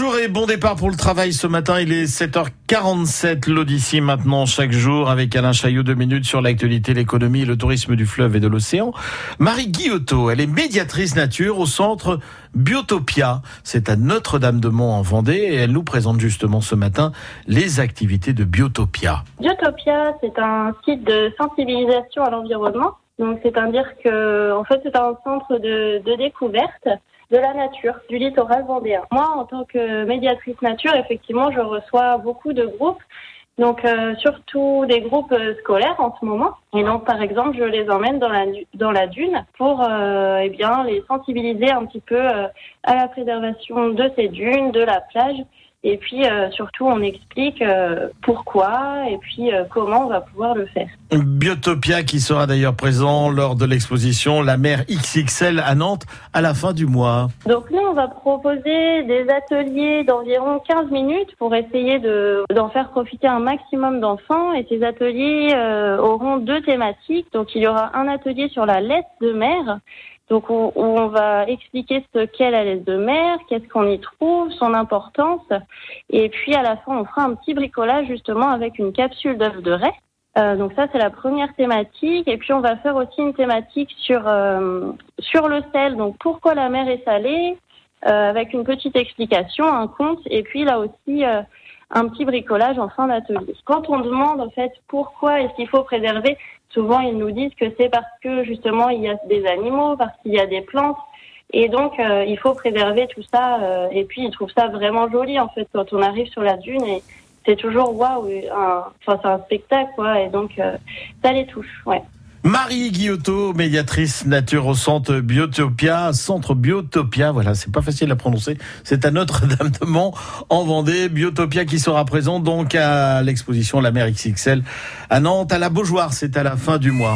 Bonjour et bon départ pour le travail ce matin. Il est 7h47, l'Odyssée maintenant chaque jour avec Alain Chaillot, deux minutes sur l'actualité, l'économie, le tourisme du fleuve et de l'océan. Marie Guillotot, elle est médiatrice nature au centre Biotopia. C'est à Notre-Dame-de-Mont en Vendée et elle nous présente justement ce matin les activités de Biotopia. Biotopia, c'est un site de sensibilisation à l'environnement. Donc, c'est-à-dire que, en fait, c'est un centre de, de découverte de la nature, du littoral vendéen. Moi, en tant que médiatrice nature, effectivement, je reçois beaucoup de groupes. Donc, euh, surtout des groupes euh, scolaires en ce moment. Et donc, par exemple, je les emmène dans la, dans la dune pour euh, eh bien, les sensibiliser un petit peu euh, à la préservation de ces dunes, de la plage et puis euh, surtout, on explique euh, pourquoi et puis euh, comment on va pouvoir le faire. Biotopia qui sera d'ailleurs présent lors de l'exposition La mer XXL à Nantes à la fin du mois. Donc nous, on va proposer des ateliers d'environ 15 minutes pour essayer de d'en faire profiter un maximum d'enfants. Et ces ateliers auront deux thématiques. Donc il y aura un atelier sur la laisse de mer donc on, on, va expliquer ce qu'est la laisse de mer, qu'est-ce qu'on y trouve, son importance, et puis à la fin on fera un petit bricolage justement avec une capsule d'œuf de raie. Euh, donc ça c'est la première thématique, et puis on va faire aussi une thématique sur euh, sur le sel. Donc pourquoi la mer est salée, euh, avec une petite explication, un conte, et puis là aussi euh, un petit bricolage en fin d'atelier. Quand on demande en fait pourquoi est-ce qu'il faut préserver, souvent ils nous disent que c'est parce que justement il y a des animaux, parce qu'il y a des plantes. Et donc euh, il faut préserver tout ça. Euh, et puis ils trouvent ça vraiment joli en fait quand on arrive sur la dune et c'est toujours waouh, enfin c'est un spectacle quoi. Et donc euh, ça les touche, ouais. Marie Guillotot, médiatrice nature au centre Biotopia, centre Biotopia, voilà, c'est pas facile à prononcer, c'est à Notre-Dame-de-Mont en Vendée, Biotopia qui sera présent donc à l'exposition La mer XXL à Nantes, à la Beaujoire, c'est à la fin du mois.